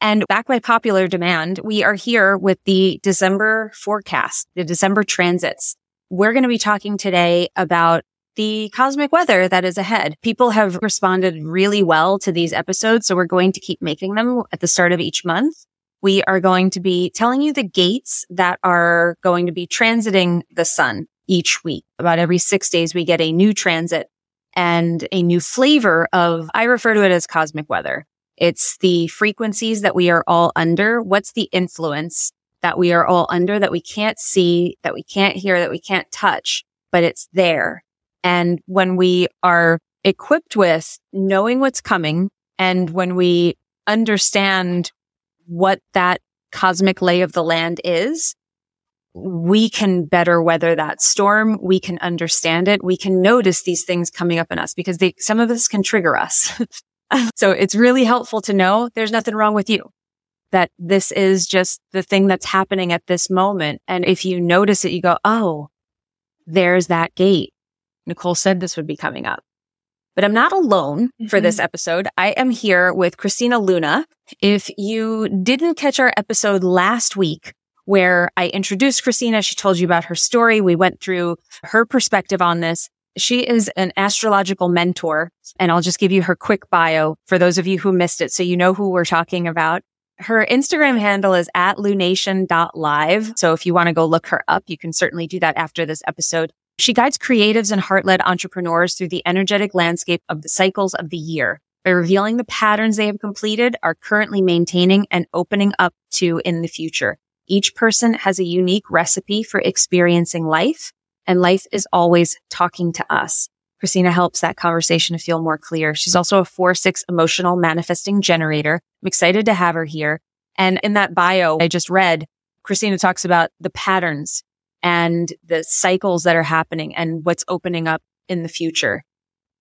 And back by popular demand, we are here with the December forecast, the December transits. We're going to be talking today about the cosmic weather that is ahead. People have responded really well to these episodes. So we're going to keep making them at the start of each month. We are going to be telling you the gates that are going to be transiting the sun each week. About every six days, we get a new transit and a new flavor of, I refer to it as cosmic weather. It's the frequencies that we are all under. What's the influence that we are all under that we can't see, that we can't hear, that we can't touch, but it's there. And when we are equipped with knowing what's coming and when we understand what that cosmic lay of the land is, we can better weather that storm. We can understand it. We can notice these things coming up in us because they, some of this can trigger us. so it's really helpful to know there's nothing wrong with you, that this is just the thing that's happening at this moment. And if you notice it, you go, Oh, there's that gate. Nicole said this would be coming up. But I'm not alone mm-hmm. for this mm-hmm. episode. I am here with Christina Luna. If you didn't catch our episode last week, where I introduced Christina. She told you about her story. We went through her perspective on this. She is an astrological mentor, and I'll just give you her quick bio for those of you who missed it so you know who we're talking about. Her Instagram handle is at lunation.live. So if you want to go look her up, you can certainly do that after this episode. She guides creatives and heart led entrepreneurs through the energetic landscape of the cycles of the year by revealing the patterns they have completed, are currently maintaining and opening up to in the future. Each person has a unique recipe for experiencing life and life is always talking to us. Christina helps that conversation to feel more clear. She's also a four, six emotional manifesting generator. I'm excited to have her here. And in that bio I just read, Christina talks about the patterns and the cycles that are happening and what's opening up in the future.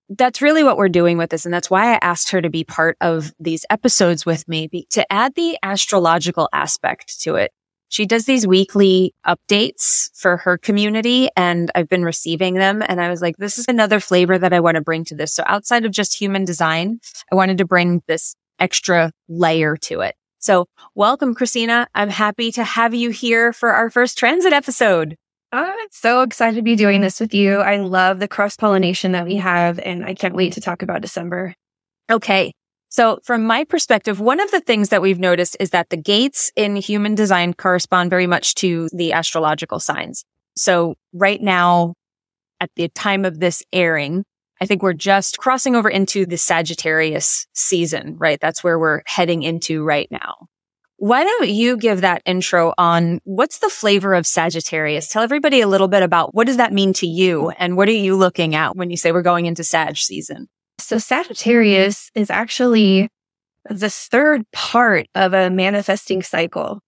That's really what we're doing with this. And that's why I asked her to be part of these episodes with me to add the astrological aspect to it. She does these weekly updates for her community and I've been receiving them. And I was like, this is another flavor that I want to bring to this. So outside of just human design, I wanted to bring this extra layer to it. So welcome, Christina. I'm happy to have you here for our first transit episode. Oh, I'm so excited to be doing this with you. I love the cross pollination that we have, and I can't wait to talk about December. Okay. So from my perspective, one of the things that we've noticed is that the gates in human design correspond very much to the astrological signs. So right now, at the time of this airing, I think we're just crossing over into the Sagittarius season, right? That's where we're heading into right now. Why don't you give that intro on what's the flavor of Sagittarius? Tell everybody a little bit about what does that mean to you and what are you looking at when you say we're going into Sag season? So Sagittarius is actually the third part of a manifesting cycle,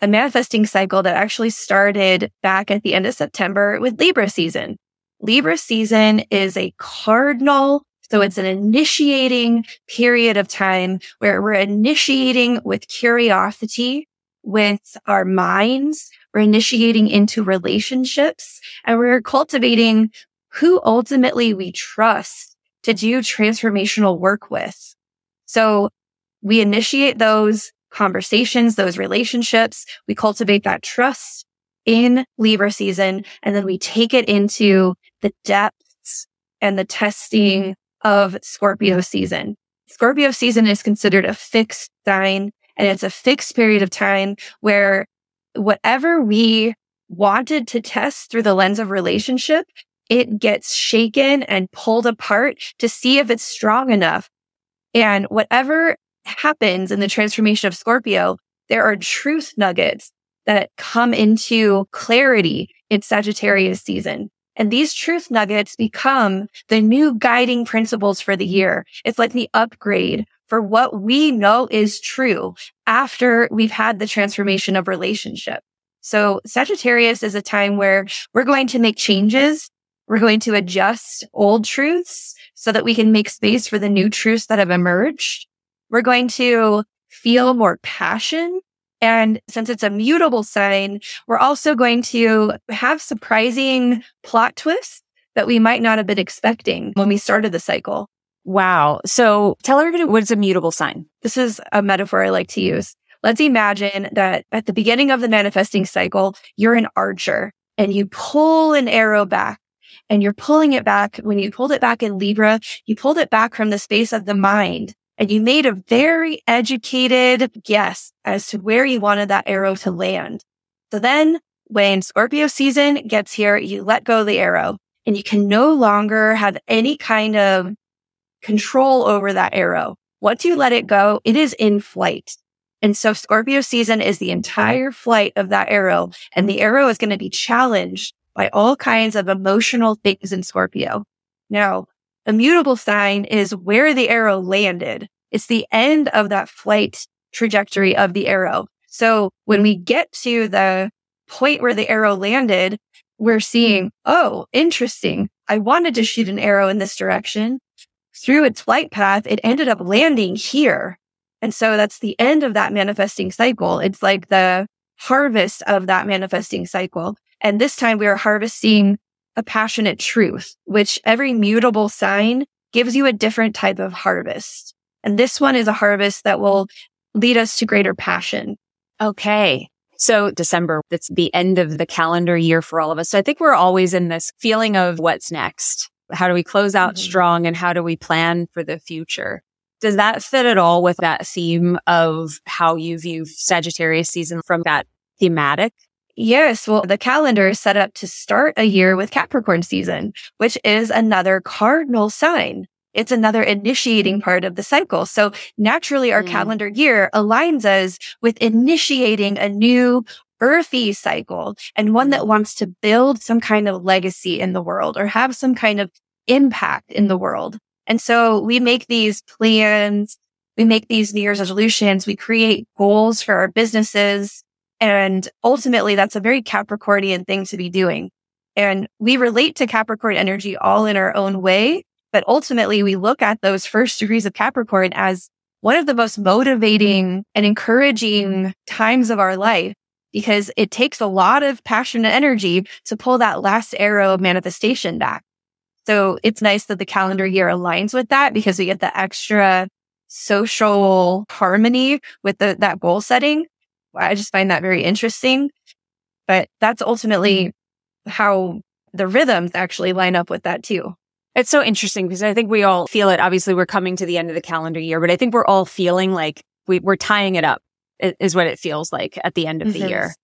a manifesting cycle that actually started back at the end of September with Libra season. Libra season is a cardinal. So it's an initiating period of time where we're initiating with curiosity, with our minds. We're initiating into relationships and we're cultivating who ultimately we trust to do transformational work with. So we initiate those conversations, those relationships. We cultivate that trust in Libra season, and then we take it into the depths and the testing of Scorpio season. Scorpio season is considered a fixed sign and it's a fixed period of time where whatever we wanted to test through the lens of relationship it gets shaken and pulled apart to see if it's strong enough. And whatever happens in the transformation of Scorpio, there are truth nuggets that come into clarity in Sagittarius season. And these truth nuggets become the new guiding principles for the year. It's like the upgrade for what we know is true after we've had the transformation of relationship. So Sagittarius is a time where we're going to make changes. We're going to adjust old truths so that we can make space for the new truths that have emerged. We're going to feel more passion. And since it's a mutable sign, we're also going to have surprising plot twists that we might not have been expecting when we started the cycle. Wow. So tell everybody what's a mutable sign. This is a metaphor I like to use. Let's imagine that at the beginning of the manifesting cycle, you're an archer and you pull an arrow back and you're pulling it back. When you pulled it back in Libra, you pulled it back from the space of the mind and you made a very educated guess as to where you wanted that arrow to land. So then when Scorpio season gets here, you let go of the arrow and you can no longer have any kind of control over that arrow. Once you let it go, it is in flight. And so Scorpio season is the entire flight of that arrow and the arrow is going to be challenged by all kinds of emotional things in Scorpio. Now, a mutable sign is where the arrow landed. It's the end of that flight trajectory of the arrow. So when we get to the point where the arrow landed, we're seeing, oh, interesting. I wanted to shoot an arrow in this direction. Through its flight path, it ended up landing here. And so that's the end of that manifesting cycle. It's like the harvest of that manifesting cycle. And this time we are harvesting a passionate truth, which every mutable sign gives you a different type of harvest. And this one is a harvest that will lead us to greater passion. Okay. So December, that's the end of the calendar year for all of us. So I think we're always in this feeling of what's next. How do we close out mm-hmm. strong and how do we plan for the future? Does that fit at all with that theme of how you view Sagittarius season from that thematic? Yes. Well, the calendar is set up to start a year with Capricorn season, which is another cardinal sign. It's another initiating part of the cycle. So naturally our mm. calendar year aligns us with initiating a new earthy cycle and one that wants to build some kind of legacy in the world or have some kind of impact in the world. And so we make these plans, we make these New Year's resolutions, we create goals for our businesses. And ultimately, that's a very Capricornian thing to be doing. And we relate to Capricorn energy all in our own way. But ultimately, we look at those first degrees of Capricorn as one of the most motivating and encouraging times of our life because it takes a lot of passion and energy to pull that last arrow of manifestation back. So it's nice that the calendar year aligns with that because we get the extra social harmony with the, that goal setting. I just find that very interesting. But that's ultimately how the rhythms actually line up with that too. It's so interesting because I think we all feel it. Obviously, we're coming to the end of the calendar year, but I think we're all feeling like we, are tying it up is what it feels like at the end of mm-hmm. the year.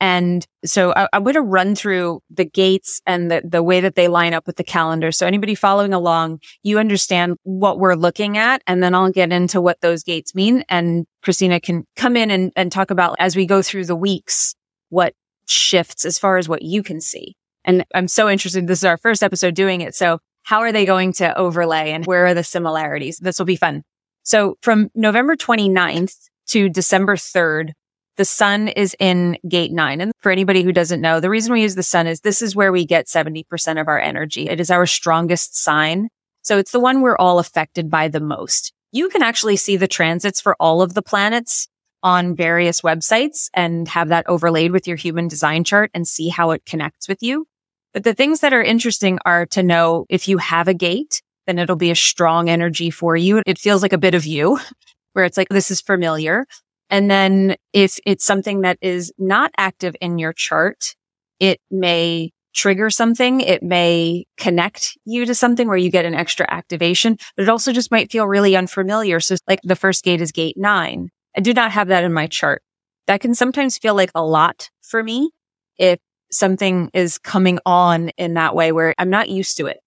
And so I, am going to run through the gates and the, the way that they line up with the calendar. So anybody following along, you understand what we're looking at. And then I'll get into what those gates mean. And Christina can come in and, and talk about as we go through the weeks, what shifts as far as what you can see. And I'm so interested. This is our first episode doing it. So how are they going to overlay and where are the similarities? This will be fun. So from November 29th to December 3rd, the sun is in gate nine. And for anybody who doesn't know, the reason we use the sun is this is where we get 70% of our energy. It is our strongest sign. So it's the one we're all affected by the most. You can actually see the transits for all of the planets on various websites and have that overlaid with your human design chart and see how it connects with you. But the things that are interesting are to know if you have a gate, then it'll be a strong energy for you. It feels like a bit of you where it's like, this is familiar. And then if it's something that is not active in your chart, it may trigger something. It may connect you to something where you get an extra activation, but it also just might feel really unfamiliar. So like the first gate is gate nine. I do not have that in my chart. That can sometimes feel like a lot for me if something is coming on in that way where I'm not used to it.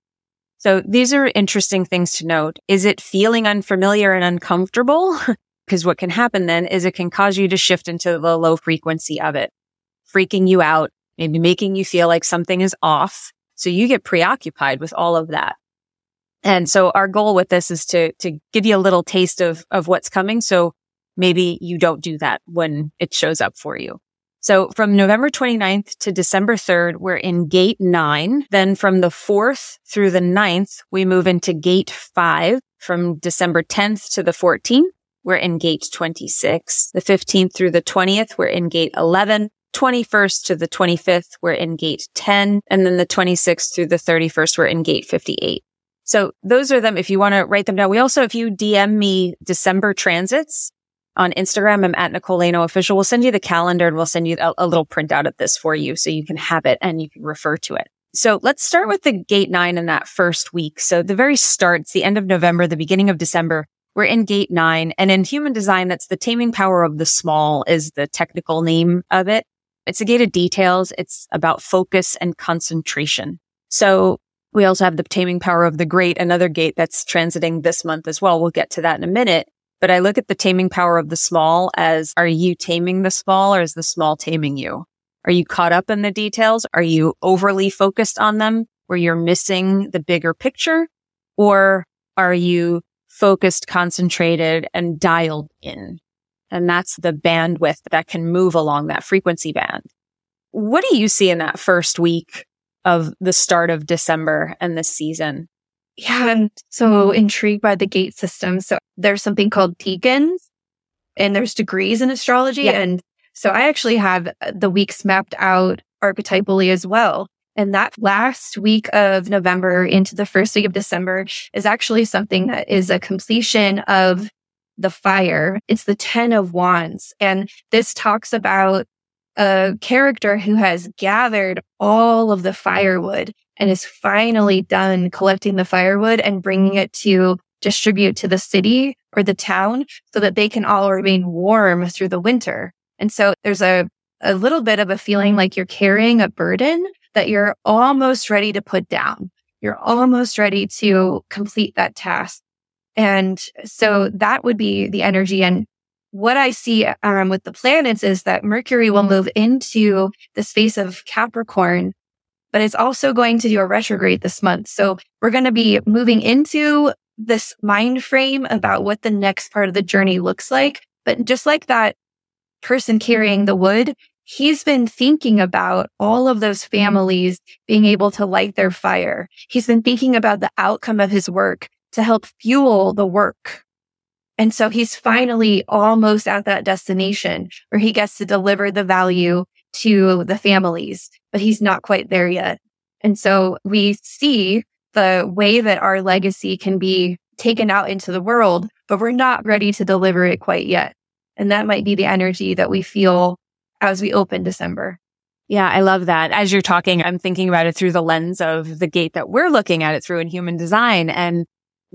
So these are interesting things to note. Is it feeling unfamiliar and uncomfortable? Because what can happen then is it can cause you to shift into the low frequency of it, freaking you out, maybe making you feel like something is off. So you get preoccupied with all of that. And so our goal with this is to, to give you a little taste of, of what's coming. So maybe you don't do that when it shows up for you. So from November 29th to December 3rd, we're in gate nine. Then from the 4th through the 9th, we move into gate five. From December 10th to the 14th, we're in gate 26. The 15th through the 20th, we're in gate 11. 21st to the 25th, we're in gate 10. And then the 26th through the 31st, we're in gate 58. So those are them. If you want to write them down, we also, if you DM me December transits on Instagram, I'm at Nicole Laino official. We'll send you the calendar and we'll send you a, a little printout of this for you so you can have it and you can refer to it. So let's start with the gate nine in that first week. So the very start, it's the end of November, the beginning of December. We're in gate nine and in human design, that's the taming power of the small is the technical name of it. It's a gate of details. It's about focus and concentration. So we also have the taming power of the great, another gate that's transiting this month as well. We'll get to that in a minute. But I look at the taming power of the small as are you taming the small or is the small taming you? Are you caught up in the details? Are you overly focused on them where you're missing the bigger picture? Or are you focused, concentrated and dialed in? And that's the bandwidth that can move along that frequency band. What do you see in that first week of the start of December and this season? Yeah, I'm so intrigued by the gate system. So there's something called decans and there's degrees in astrology. Yeah. And so I actually have the weeks mapped out archetypally as well. And that last week of November into the first week of December is actually something that is a completion of the fire. It's the 10 of wands. And this talks about a character who has gathered all of the firewood and is finally done collecting the firewood and bringing it to distribute to the city or the town so that they can all remain warm through the winter. And so there's a, a little bit of a feeling like you're carrying a burden that you're almost ready to put down. You're almost ready to complete that task. And so that would be the energy. And what I see um, with the planets is that Mercury will move into the space of Capricorn, but it's also going to do a retrograde this month. So we're going to be moving into this mind frame about what the next part of the journey looks like. But just like that person carrying the wood, he's been thinking about all of those mm-hmm. families being able to light their fire. He's been thinking about the outcome of his work to help fuel the work and so he's finally almost at that destination where he gets to deliver the value to the families, but he's not quite there yet. And so we see the way that our legacy can be taken out into the world, but we're not ready to deliver it quite yet. And that might be the energy that we feel as we open December. Yeah, I love that. As you're talking, I'm thinking about it through the lens of the gate that we're looking at it through in human design. And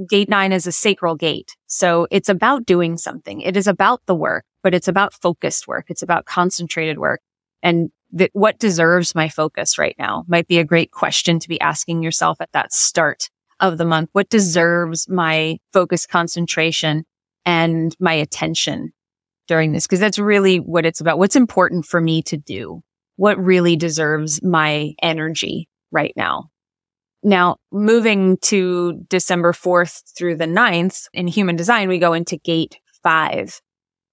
gate nine is a sacral gate. So it's about doing something. It is about the work, but it's about focused work. It's about concentrated work. And that what deserves my focus right now might be a great question to be asking yourself at that start of the month. What deserves my focus, concentration and my attention during this? Cause that's really what it's about. What's important for me to do? What really deserves my energy right now? Now, moving to December 4th through the 9th in human design, we go into gate five,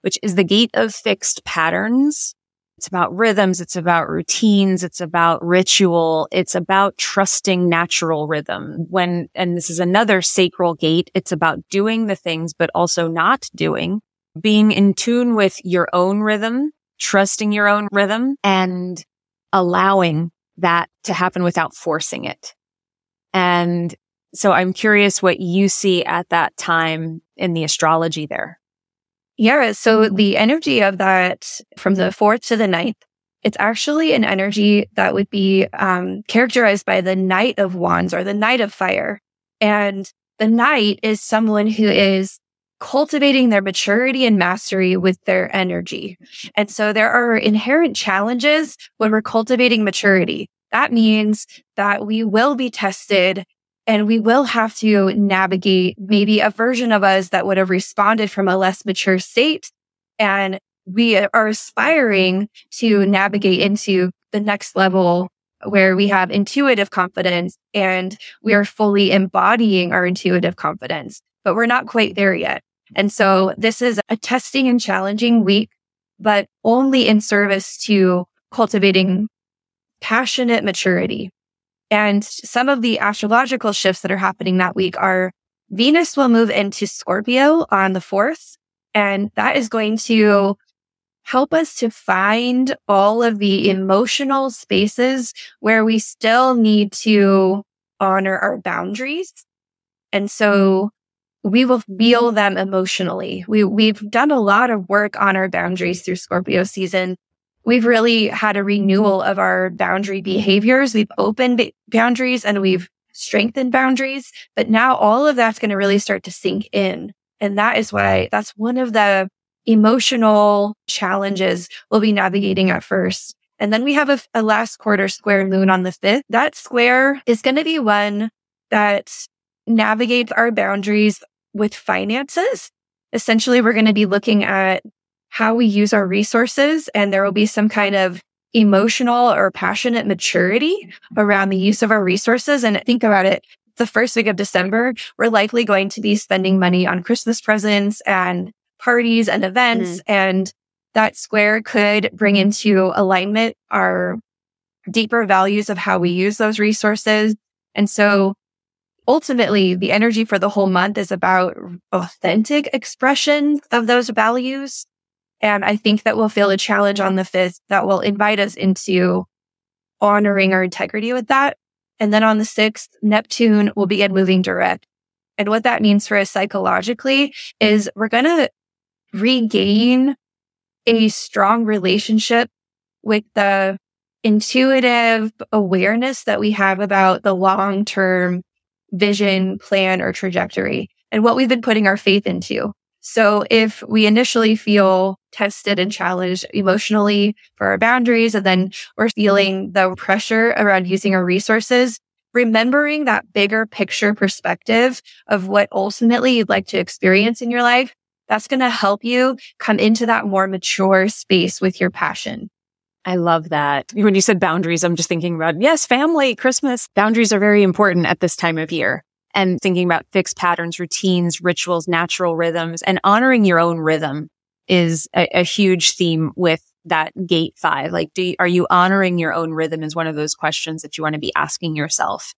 which is the gate of fixed patterns. It's about rhythms. It's about routines. It's about ritual. It's about trusting natural rhythm. When, and this is another sacral gate. It's about doing the things, but also not doing, being in tune with your own rhythm, trusting your own rhythm and allowing that to happen without forcing it. And so I'm curious what you see at that time in the astrology there. Yeah. So the energy of that from the fourth to the ninth, it's actually an energy that would be um, characterized by the Knight of Wands or the Knight of Fire. And the Knight is someone who is cultivating their maturity and mastery with their energy. And so there are inherent challenges when we're cultivating maturity. That means that we will be tested and we will have to navigate maybe a version of us that would have responded from a less mature state. And we are aspiring to navigate into the next level where we have intuitive confidence and we are fully embodying our intuitive confidence, but we're not quite there yet. And so this is a testing and challenging week, but only in service to cultivating passionate maturity. And some of the astrological shifts that are happening that week are Venus will move into Scorpio on the 4th. And that is going to help us to find all of the emotional spaces where we still need to honor our boundaries. And so we will feel mm-hmm. them emotionally. We, we've done a lot of work on our boundaries through Scorpio season. We've really had a renewal mm-hmm. of our boundary behaviors. We've opened boundaries and we've strengthened boundaries, but now all of that's going to really start to sink in. And that is why that's one of the emotional challenges we'll be navigating at first. And then we have a, a last quarter square moon on the fifth. That square is going to be one that navigates our boundaries with finances. Essentially, we're going to be looking at how we use our resources and there will be some kind of emotional or passionate maturity around the use of our resources. And think about it. The first week of December, we're likely going to be spending money on Christmas presents and parties and events. Mm. And that square could bring into alignment our deeper values of how we use those resources. And so ultimately the energy for the whole month is about authentic expression of those values. And I think that we'll feel a challenge on the fifth that will invite us into honoring our integrity with that. And then on the sixth, Neptune will begin moving direct. And what that means for us psychologically is we're going to regain a strong relationship with the intuitive awareness that we have about the long term vision, plan, or trajectory and what we've been putting our faith into. So if we initially feel tested and challenged emotionally for our boundaries, and then we're feeling the pressure around using our resources, remembering that bigger picture perspective of what ultimately you'd like to experience in your life that's going to help you come into that more mature space with your passion. I love that. When you said boundaries, I'm just thinking about, yes, family, Christmas. Boundaries are very important at this time of year. And thinking about fixed patterns, routines, rituals, natural rhythms, and honoring your own rhythm is a, a huge theme with that gate five. Like, do you, are you honoring your own rhythm is one of those questions that you want to be asking yourself.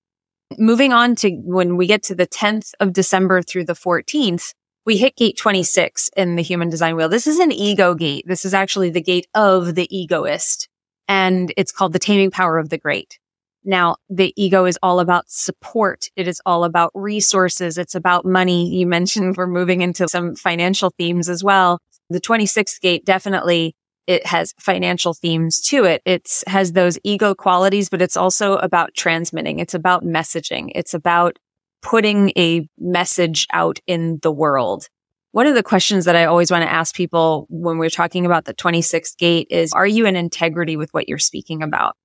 Moving on to when we get to the 10th of December through the 14th, we hit gate 26 in the human design wheel. This is an ego gate. This is actually the gate of the egoist and it's called the taming power of the great. Now, the ego is all about support. It is all about resources. It's about money. You mentioned we're moving into some financial themes as well. The 26th gate definitely it has financial themes to it. It has those ego qualities, but it's also about transmitting. It's about messaging. It's about putting a message out in the world. One of the questions that I always want to ask people when we're talking about the 26th gate is, are you in integrity with what you're speaking about?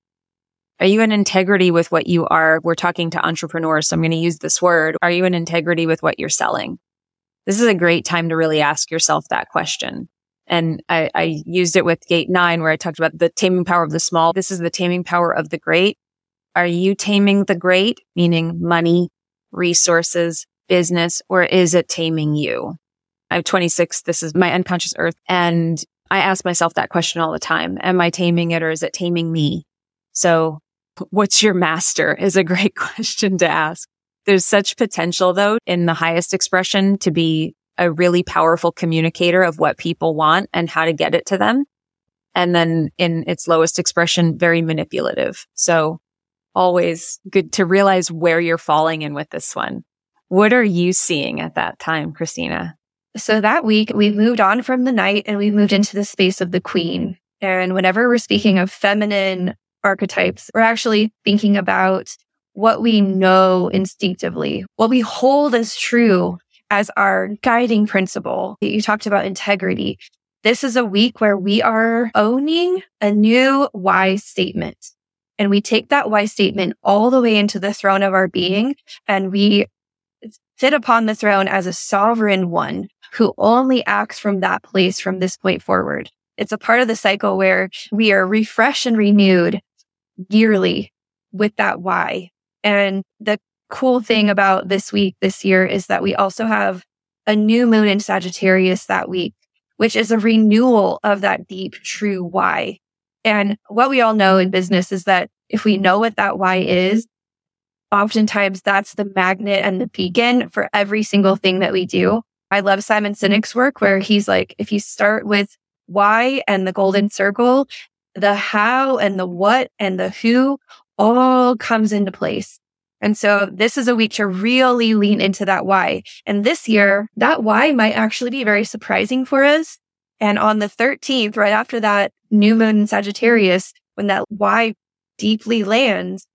Are you in integrity with what you are? We're talking to entrepreneurs, so I'm going to use this word. Are you in integrity with what you're selling? This is a great time to really ask yourself that question. And I, I used it with gate nine where I talked about the taming power of the small. This is the taming power of the great. Are you taming the great, meaning money, resources, business, or is it taming you? I'm 26. This is my unconscious earth. And I ask myself that question all the time. Am I taming it or is it taming me? So what's your master is a great question to ask. There's such potential though in the highest expression to be a really powerful communicator of what people want and how to get it to them. And then in its lowest expression, very manipulative. So always good to realize where you're falling in with this one. What are you seeing at that time, Christina? So that week we moved on from the knight and we moved into the space of the queen. And whenever we're speaking of feminine archetypes, we're actually thinking about what we know instinctively, what we hold as true as our guiding principle. You talked about integrity. This is a week where we are owning a new why statement. And we take that why statement all the way into the throne of our being and we sit upon the throne as a sovereign one who only acts from that place from this point forward. It's a part of the cycle where we are refreshed and renewed yearly with that why. And the cool thing about this week, this year, is that we also have a new moon in Sagittarius that week, which is a renewal of that deep, true why. And what we all know in business is that if we know what that why is, oftentimes that's the magnet and the beacon for every single thing that we do. I love Simon Sinek's work where he's like, if you start with why and the golden circle, the how and the what and the who all comes into place. And so this is a week to really lean into that why. And this year, that why might actually be very surprising for us. And on the 13th, right after that new moon in Sagittarius, when that why deeply lands,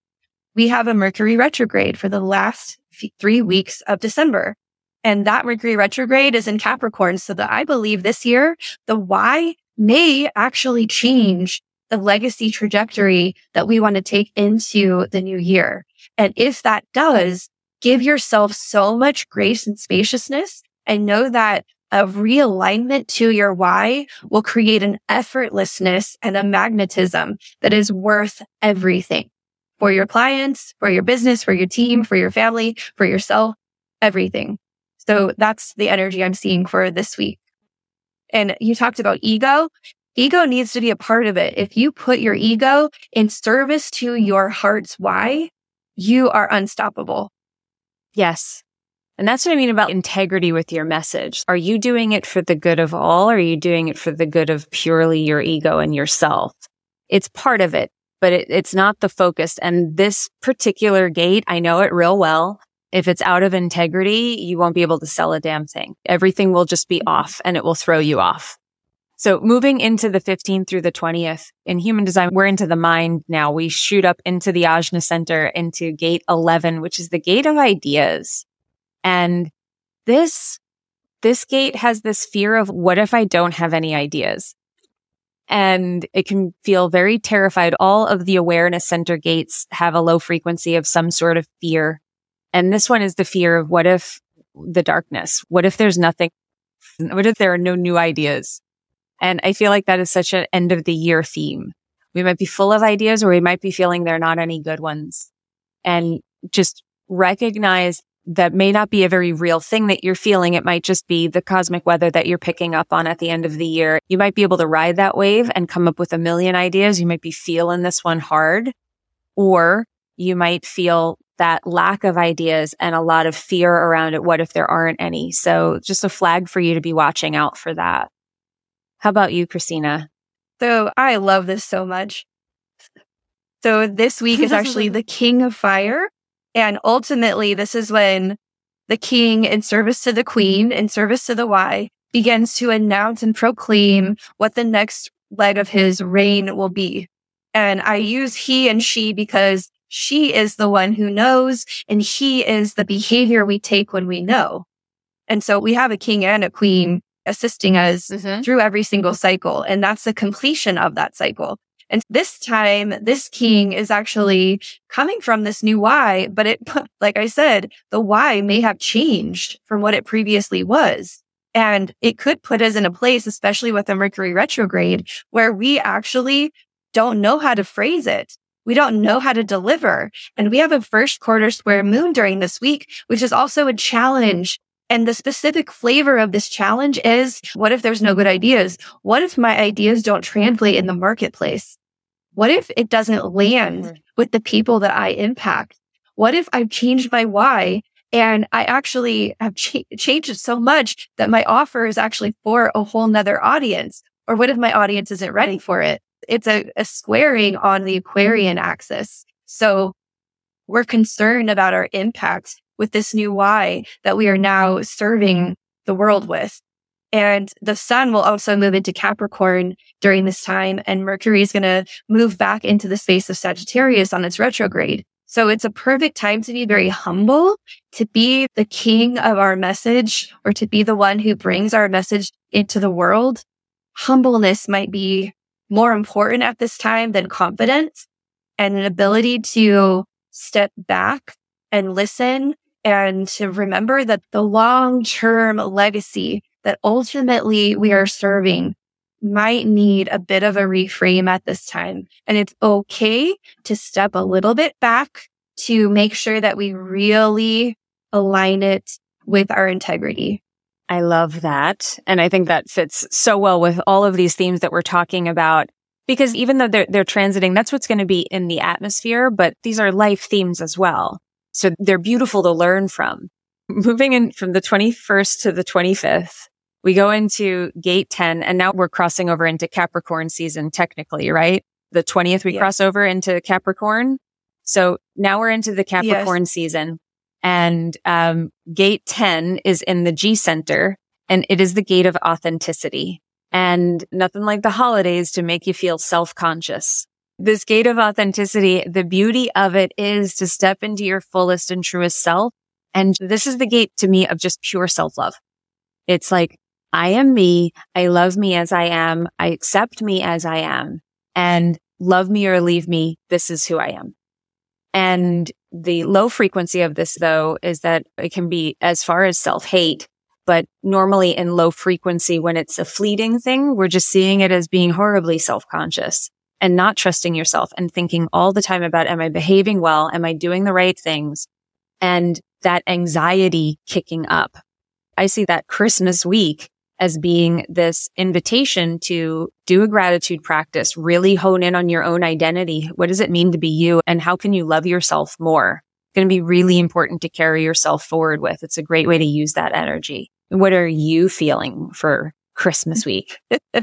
we have a Mercury retrograde for the last three weeks of December. And that Mercury retrograde is in Capricorn. So that I believe this year, the why may actually change the legacy trajectory that we want to take into the new year. And if that does, give yourself so much grace and spaciousness and know that a realignment to your why will create an effortlessness and a magnetism that is worth everything for your clients, for your business, for your team, for your family, for yourself, everything. So that's the energy I'm seeing for this week. And you talked about ego. Ego needs to be a part of it. If you put your ego in service to your heart's why, you are unstoppable. Yes. And that's what I mean about integrity with your message. Are you doing it for the good of all? Or are you doing it for the good of purely your ego and yourself? It's part of it, but it, it's not the focus. And this particular gate, I know it real well. If it's out of integrity, you won't be able to sell a damn thing. Everything will just be off and it will throw you off. So moving into the 15th through the 20th in human design, we're into the mind now. We shoot up into the Ajna center into gate 11, which is the gate of ideas. And this, this gate has this fear of what if I don't have any ideas? And it can feel very terrified. All of the awareness center gates have a low frequency of some sort of fear. And this one is the fear of what if the darkness? What if there's nothing? What if there are no new ideas? And I feel like that is such an end of the year theme. We might be full of ideas or we might be feeling they're not any good ones. And just recognize that may not be a very real thing that you're feeling. It might just be the cosmic weather that you're picking up on at the end of the year. You might be able to ride that wave and come up with a million ideas. You might be feeling this one hard, or you might feel that lack of ideas and a lot of fear around it. What if there aren't any? So just a flag for you to be watching out for that. How about you, Christina? So I love this so much. So this week is actually the king of fire. And ultimately, this is when the king, in service to the queen, in service to the why, begins to announce and proclaim what the next leg of his reign will be. And I use he and she because she is the one who knows and he is the behavior we take when we know. And so we have a king and a queen assisting us mm-hmm. through every single cycle. And that's the completion of that cycle. And this time, this king is actually coming from this new why, but it, like I said, the why may have changed from what it previously was. And it could put us in a place, especially with the Mercury retrograde, where we actually don't know how to phrase it. We don't know how to deliver. And we have a first quarter square moon during this week, which is also a challenge and the specific flavor of this challenge is what if there's no good ideas? What if my ideas don't translate in the marketplace? What if it doesn't land mm-hmm. with the people that I impact? What if I've changed my why and I actually have ch- changed so much that my offer is actually for a whole nother audience? Or what if my audience isn't ready for it? It's a, a squaring on the Aquarian axis. So we're concerned about our impact with this new why that we are now serving the world with. And the sun will also move into Capricorn during this time. And Mercury is going to move back into the space of Sagittarius on its retrograde. So it's a perfect time to be very humble, to be the king of our message or to be the one who brings our message into the world. Humbleness might be more important at this time than confidence and an ability to step back and listen and to remember that the long term legacy that ultimately we are serving might need a bit of a reframe at this time. And it's okay to step a little bit back to make sure that we really align it with our integrity. I love that. And I think that fits so well with all of these themes that we're talking about. Because even though they're, they're transiting, that's what's going to be in the atmosphere, but these are life themes as well. So they're beautiful to learn from. Moving in from the 21st to the 25th, we go into gate 10 and now we're crossing over into Capricorn season technically, right? The 20th, we yes. cross over into Capricorn. So now we're into the Capricorn yes. season and, um, gate 10 is in the G center and it is the gate of authenticity and nothing like the holidays to make you feel self-conscious. This gate of authenticity, the beauty of it is to step into your fullest and truest self. And this is the gate to me of just pure self-love. It's like, I am me. I love me as I am. I accept me as I am and love me or leave me. This is who I am. And the low frequency of this though is that it can be as far as self hate, but normally in low frequency, when it's a fleeting thing, we're just seeing it as being horribly self conscious and not trusting yourself and thinking all the time about, am I behaving well? Am I doing the right things? And that anxiety kicking up. I see that Christmas week as being this invitation to do a gratitude practice, really hone in on your own identity. What does it mean to be you? And how can you love yourself more? It's going to be really important to carry yourself forward with. It's a great way to use that energy. What are you feeling for Christmas week?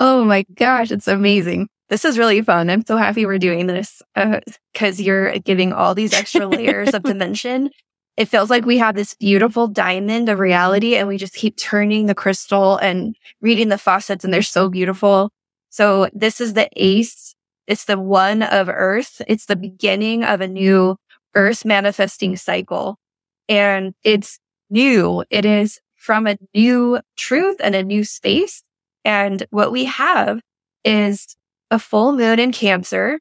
oh my gosh, it's amazing. This is really fun. I'm so happy we're doing this because uh, you're giving all these extra layers of dimension it feels like we have this beautiful diamond of reality and we just keep turning the crystal and reading the faucets and they're so beautiful. So this is the ace. It's the one of earth. It's the beginning of a new earth manifesting cycle and it's new. It is from a new truth and a new space. And what we have is a full moon in cancer,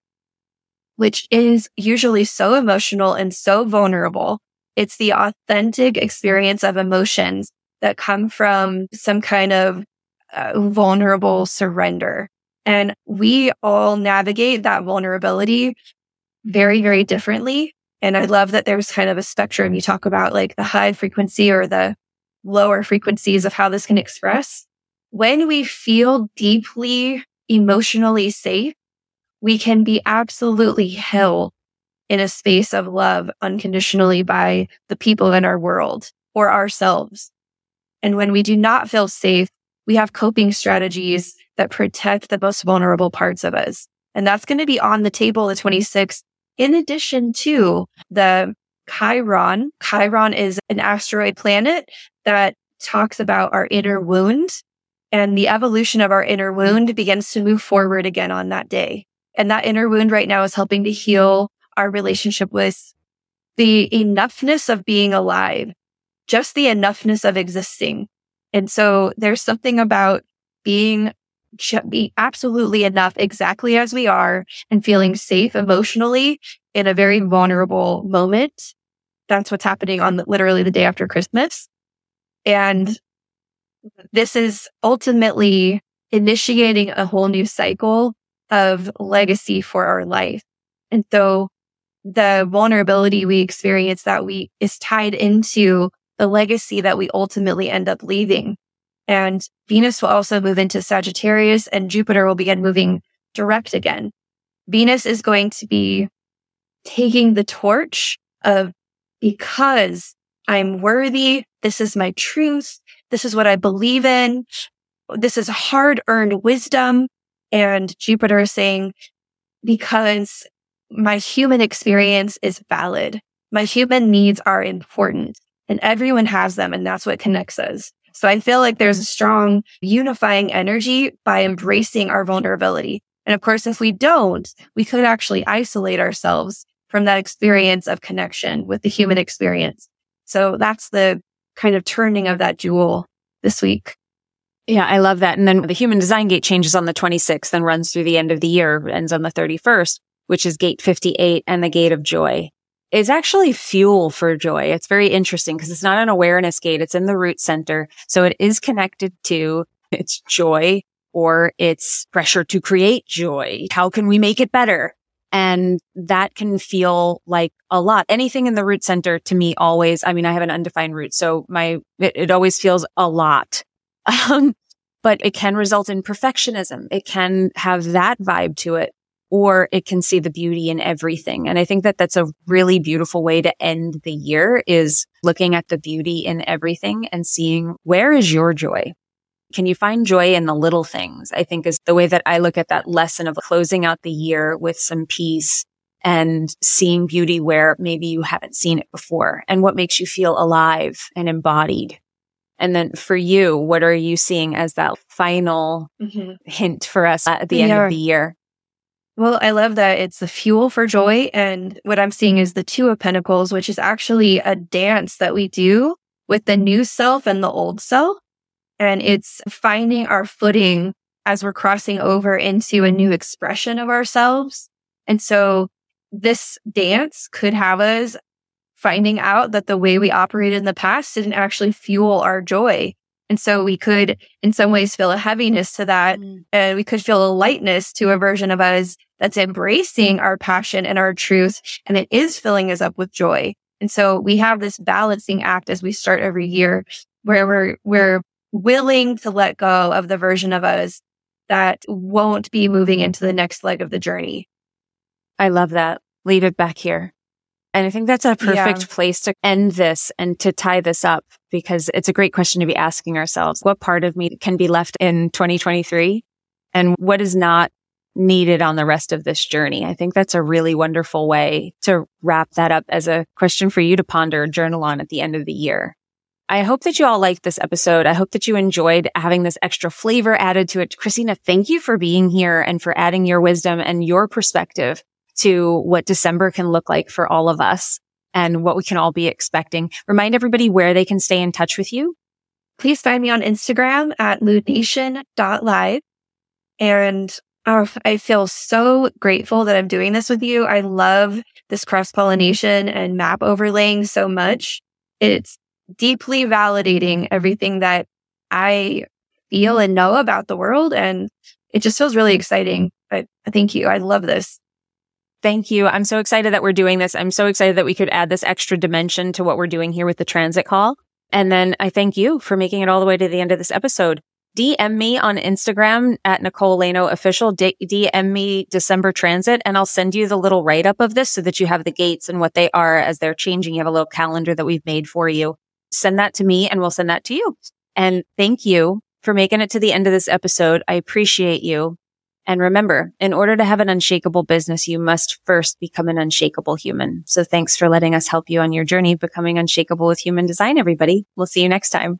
which is usually so emotional and so vulnerable. It's the authentic experience of emotions that come from some kind of uh, vulnerable surrender. And we all navigate that vulnerability very, very differently. And I love that there's kind of a spectrum. You talk about like the high frequency or the lower frequencies of how this can express. When we feel deeply emotionally safe, we can be absolutely held in a space of love unconditionally by the people in our world or ourselves. And when we do not feel safe, we have coping strategies that protect the most vulnerable parts of us. And that's going to be on the table the 26th, in addition to the Chiron. Chiron is an asteroid planet that talks about our inner wound and the evolution of our inner wound begins to move forward again on that day. And that inner wound right now is helping to heal our relationship with the enoughness of being alive, just the enoughness of existing. And so there's something about being be absolutely enough exactly as we are and feeling safe emotionally in a very vulnerable moment. That's what's happening on the, literally the day after Christmas. And this is ultimately initiating a whole new cycle of legacy for our life. And so the vulnerability we experience that we is tied into the legacy that we ultimately end up leaving. And Venus will also move into Sagittarius and Jupiter will begin moving direct again. Venus is going to be taking the torch of because I'm worthy. This is my truth. This is what I believe in. This is hard earned wisdom. And Jupiter is saying, because my human experience is valid. My human needs are important and everyone has them. And that's what connects us. So I feel like there's a strong unifying energy by embracing our vulnerability. And of course, if we don't, we could actually isolate ourselves from that experience of connection with the human experience. So that's the kind of turning of that jewel this week. Yeah, I love that. And then the human design gate changes on the 26th and runs through the end of the year, ends on the 31st which is gate 58 and the gate of joy is actually fuel for joy. It's very interesting because it's not an awareness gate. It's in the root center. So it is connected to it's joy or it's pressure to create joy. How can we make it better? And that can feel like a lot. Anything in the root center to me always, I mean, I have an undefined root. So my, it, it always feels a lot. Um, but it can result in perfectionism. It can have that vibe to it, or it can see the beauty in everything. And I think that that's a really beautiful way to end the year is looking at the beauty in everything and seeing where is your joy? Can you find joy in the little things? I think is the way that I look at that lesson of closing out the year with some peace and seeing beauty where maybe you haven't seen it before and what makes you feel alive and embodied. And then for you, what are you seeing as that final mm-hmm. hint for us at the end of the year? Well, I love that it's the fuel for joy. And what I'm seeing is the Two of Pentacles, which is actually a dance that we do with the new self and the old self. And it's finding our footing as we're crossing over into a new expression of ourselves. And so this dance could have us finding out that the way we operated in the past didn't actually fuel our joy. And so we could, in some ways, feel a heaviness to that. Mm. And we could feel a lightness to a version of us that's embracing our passion and our truth. And it is filling us up with joy. And so we have this balancing act as we start every year where we're, we're willing to let go of the version of us that won't be moving into the next leg of the journey. I love that. Leave it back here. And I think that's a perfect yeah. place to end this and to tie this up because it's a great question to be asking ourselves. What part of me can be left in 2023 and what is not needed on the rest of this journey? I think that's a really wonderful way to wrap that up as a question for you to ponder, journal on at the end of the year. I hope that you all liked this episode. I hope that you enjoyed having this extra flavor added to it. Christina, thank you for being here and for adding your wisdom and your perspective to what December can look like for all of us and what we can all be expecting. Remind everybody where they can stay in touch with you. Please find me on Instagram at lunation.live. And oh, I feel so grateful that I'm doing this with you. I love this cross pollination and map overlaying so much. It's deeply validating everything that I feel and know about the world. And it just feels really exciting. But thank you. I love this. Thank you. I'm so excited that we're doing this. I'm so excited that we could add this extra dimension to what we're doing here with the transit call. And then I thank you for making it all the way to the end of this episode. DM me on Instagram at Nicole Laino official. D- DM me December transit and I'll send you the little write up of this so that you have the gates and what they are as they're changing. You have a little calendar that we've made for you send that to me and we'll send that to you. And thank you for making it to the end of this episode. I appreciate you. And remember, in order to have an unshakable business, you must first become an unshakable human. So thanks for letting us help you on your journey becoming unshakable with human design, everybody. We'll see you next time.